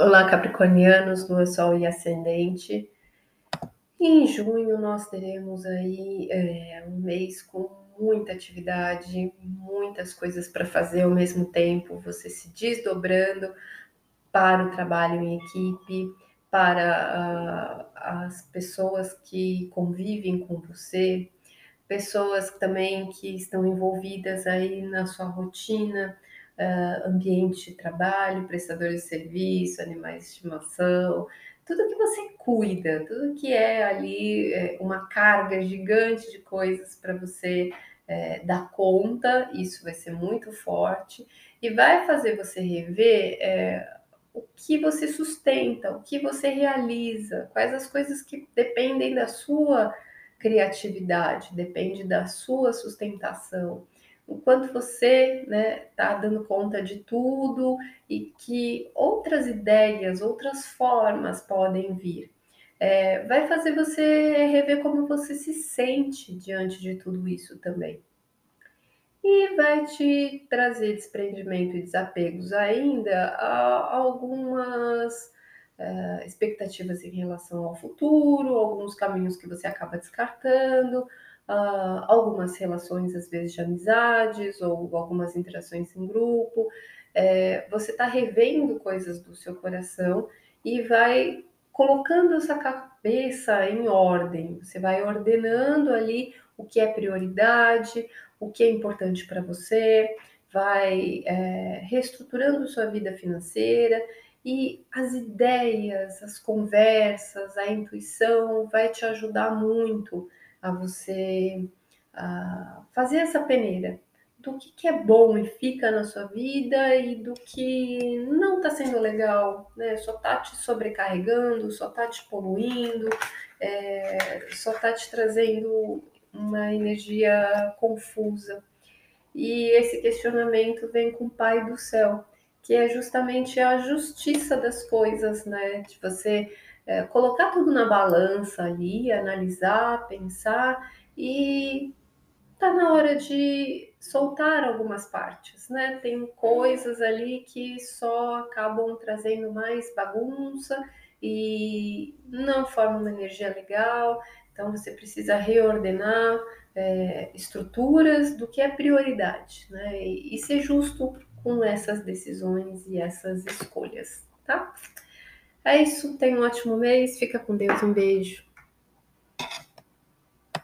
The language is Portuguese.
Olá, Capricornianos, Lua, Sol e Ascendente. Em junho nós teremos aí é, um mês com muita atividade, muitas coisas para fazer ao mesmo tempo, você se desdobrando para o trabalho em equipe, para uh, as pessoas que convivem com você, pessoas também que estão envolvidas aí na sua rotina, uh, ambiente de trabalho, prestadores de serviço, animais de estimação, tudo que você cuida, tudo que é ali é, uma carga gigante de coisas para você é, dar conta, isso vai ser muito forte e vai fazer você rever é, o que você sustenta, o que você realiza, quais as coisas que dependem da sua criatividade, depende da sua sustentação, o quanto você está né, dando conta de tudo e que outras ideias, outras formas podem vir. É, vai fazer você rever como você se sente diante de tudo isso também. E vai te trazer desprendimento e desapegos ainda a algumas uh, expectativas em relação ao futuro, alguns caminhos que você acaba descartando, uh, algumas relações, às vezes, de amizades ou algumas interações em grupo. É, você está revendo coisas do seu coração e vai colocando essa cabeça em ordem. Você vai ordenando ali o que é prioridade, o que é importante para você, vai é, reestruturando sua vida financeira e as ideias, as conversas, a intuição vai te ajudar muito a você a fazer essa peneira do que, que, é bom e fica na sua vida e do que não está sendo legal, né? Só está te sobrecarregando, só está te poluindo, é, só está te trazendo uma energia confusa. E esse questionamento vem com o Pai do Céu, que é justamente a justiça das coisas, né? De você é, colocar tudo na balança ali, analisar, pensar e tá na hora de soltar algumas partes, né? Tem coisas ali que só acabam trazendo mais bagunça e não formam uma energia legal. Então você precisa reordenar é, estruturas do que é prioridade, né? E, e ser justo com essas decisões e essas escolhas, tá? É isso, tenha um ótimo mês, fica com Deus, um beijo.